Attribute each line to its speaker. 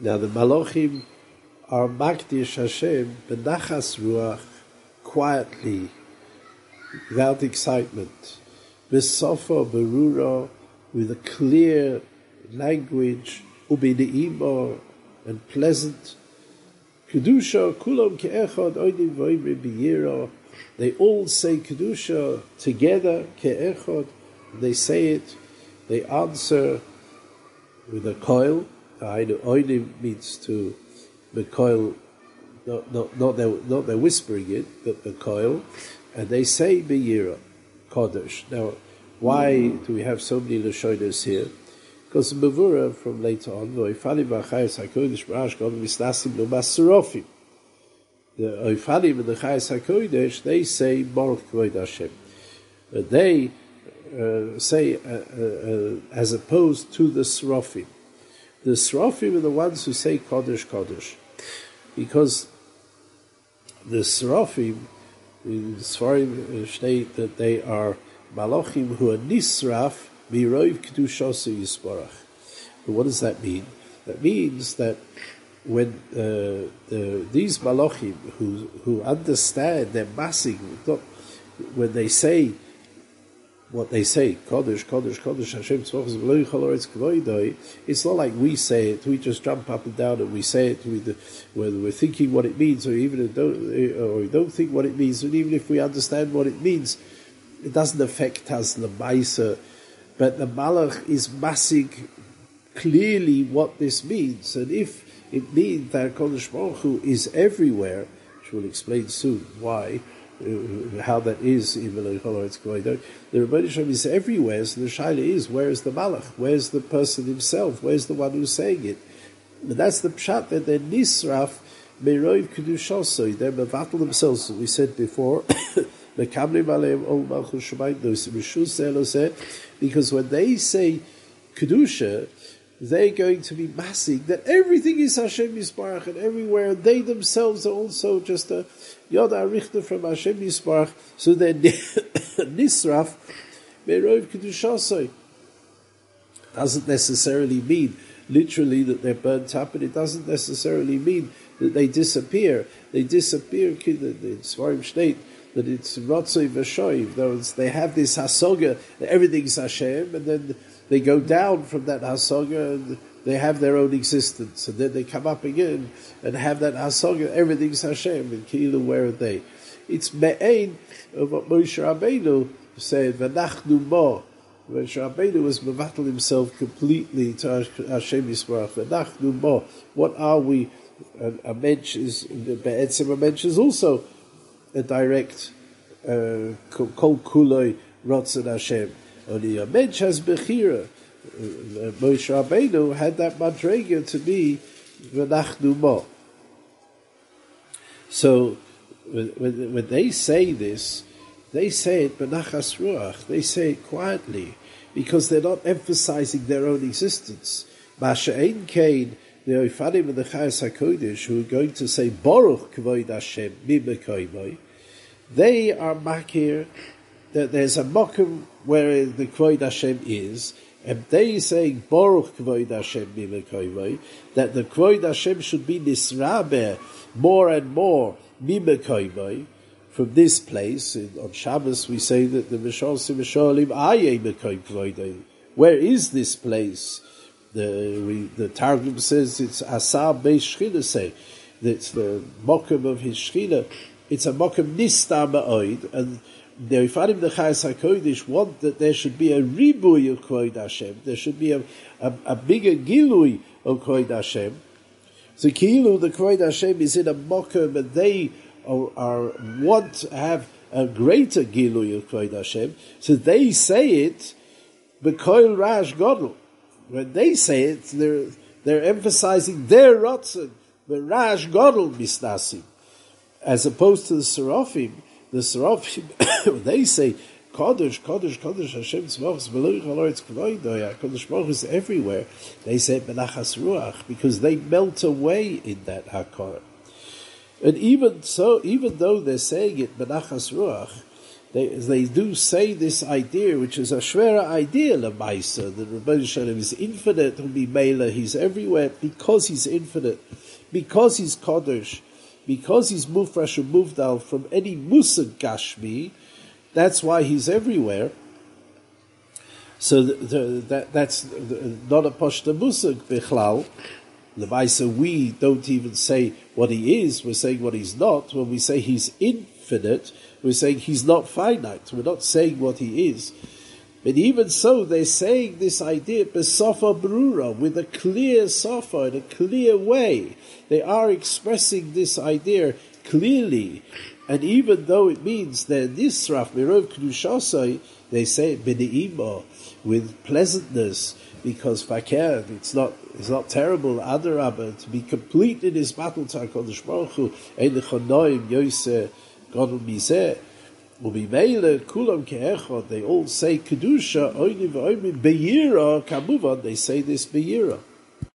Speaker 1: Now the Malachim are Makdish Hashem, Benachas Ruach, quietly, without excitement. Besofa Berura, with a clear language, Ubineimo, and pleasant. Kedusha, Kulam Ke'echad, Oidim Voimri Biyira, they all say Kedusha together, Ke'echad, they say it, they answer with a coil. Oidim means to, the coil, not, not, not, they're, not they're whispering it, but the coil, and they say Biyira, Kodesh. Now, why do we have so many Lashonas here? Because the Mavura from later on, Oifani B'achayas HaKodesh B'rash God Mistasim Lo The Oifanim and the Chayas HaKodesh, they say Baruch Kvod Hashem. They uh, say, uh, uh, uh, as opposed to the Srofim. The Srofim are the ones who say Kodesh Kodesh. Because the Srofim, in Sfarim state that they are Malachim who are Nisraf, Mirov Kedushosu Yisborach. But what does that mean? That means that when uh, the, these Malachim who, who understand, they're massing, when they say what they say, Kodesh, Kodesh, Kodesh, Hashem Tzvachas it's not like we say it, we just jump up and down and we say it whether we're thinking what it means or even don't, eh, or we don't think what it means, and even if we understand what it means, it doesn't affect us, the Maisa, but the Malach is massing clearly what this means, and if it means that Kodesh Baruch Hu is everywhere, which we'll explain soon why, uh, how that is even the Rebbeinu Shem is everywhere. So the shaila is where is the malach? Where's the person himself? Where's the one who's saying it? But that's the pshat that they're nisraf meroiv kedushoso. They're mevatel themselves. As we said before. Because when they say kedusha, they're going to be massing that everything is Hashem Yisbarach and everywhere they themselves are also just a Yod Arichta from Hashem Yisbarach, so they're Nisraf Merov Kedushasoi. Doesn't necessarily mean literally that they're burnt up, and it doesn't necessarily mean that they disappear. They disappear in Sfarim State that it's Rotzoi Vashoiv. They have this Hasoga, everything's Hashem, and then they go down from that hasoga and they have their own existence, and then they come up again and have that hasoga. Everything's Hashem, and Kilu, where are they? It's me'ain of what Moshe Rabbeinu said, "V'nachnu mo." Moshe Rabbeinu was mevatel himself completely to Hashem Yisbarach. V'nachnu mo. What are we? A, a mensch is be'etzim. A mensch is also a direct uh, kol kuloi rotzon Hashem. Only a mensch has bechira. Moshe Rabbeinu had that madrega to be v'nachnu mo. So when, when, they say this, they say it benachas ruach. They say it quietly because they're not emphasizing their own existence. Masha ein kain the Oifanim and the Chayas HaKodesh who are going to say Baruch Kvoid Hashem Mimekoimoi, they are makir that there's a mokum where the Kvoid Hashem is, and they saying Baruch Kvoid Hashem Mimekoivoi, that the Kvoid Hashem should be nisrabe more and more Mimekoivoi, from this place, on Shabbos we say that the Mishal Simishalim Aye Mekoivoi. Where is this place? The, we, the Targum says it's Asab say, it's the mokum of his Shchina. It's a mokum Nista Ma'oid, and the Oifanim the Chayas HaKodesh want that there should be a ribui of Kvod Hashem. There should be a, a, a bigger gilui of Kvod Hashem. So Kilu, the Kvod Hashem is in a mokum but they are, are, want to have a greater gilui of Kvod Hashem. So they say it, Bekoil Rash Godel. When they say it, they're, they're emphasizing their rotzen, the Rash Godel Misnasim. As opposed to the Seraphim, the Seraphim, they say, Kodesh, Kodesh, Kodesh, Hashem Aloritz Kvoidoya, Kodesh is everywhere. They say Benachas Ruach, because they melt away in that Hakor. And even so, even though they're saying it Benachas Ruach, they, they do say this idea, which is a shvera idea, Lamaisa, that Rabbi Shalom is infinite, Mela, he's everywhere because he's infinite, because he's Kodesh, because he's Mufresh or Muvdal from any Musag Gashmi, that's why he's everywhere. So the, the, that, that's not a Pashta Musag Bichlal. Lamaisa, we don't even say what he is, we're saying what he's not. When we say he's infinite, we're saying he's not finite. We're not saying what he is. But even so, they're saying this idea besofa brura with a clear sofa in a clear way. They are expressing this idea clearly, and even though it means that this nisraf mirov kedushasai, they say b'ne'ima with pleasantness because fakir it's not it's not terrible. Adarabah to be complete in his battle to Hakadosh Baruch Hu, Eilechonoim Yoseh Gadol Mizeh. They all say kedusha. They say this beyira.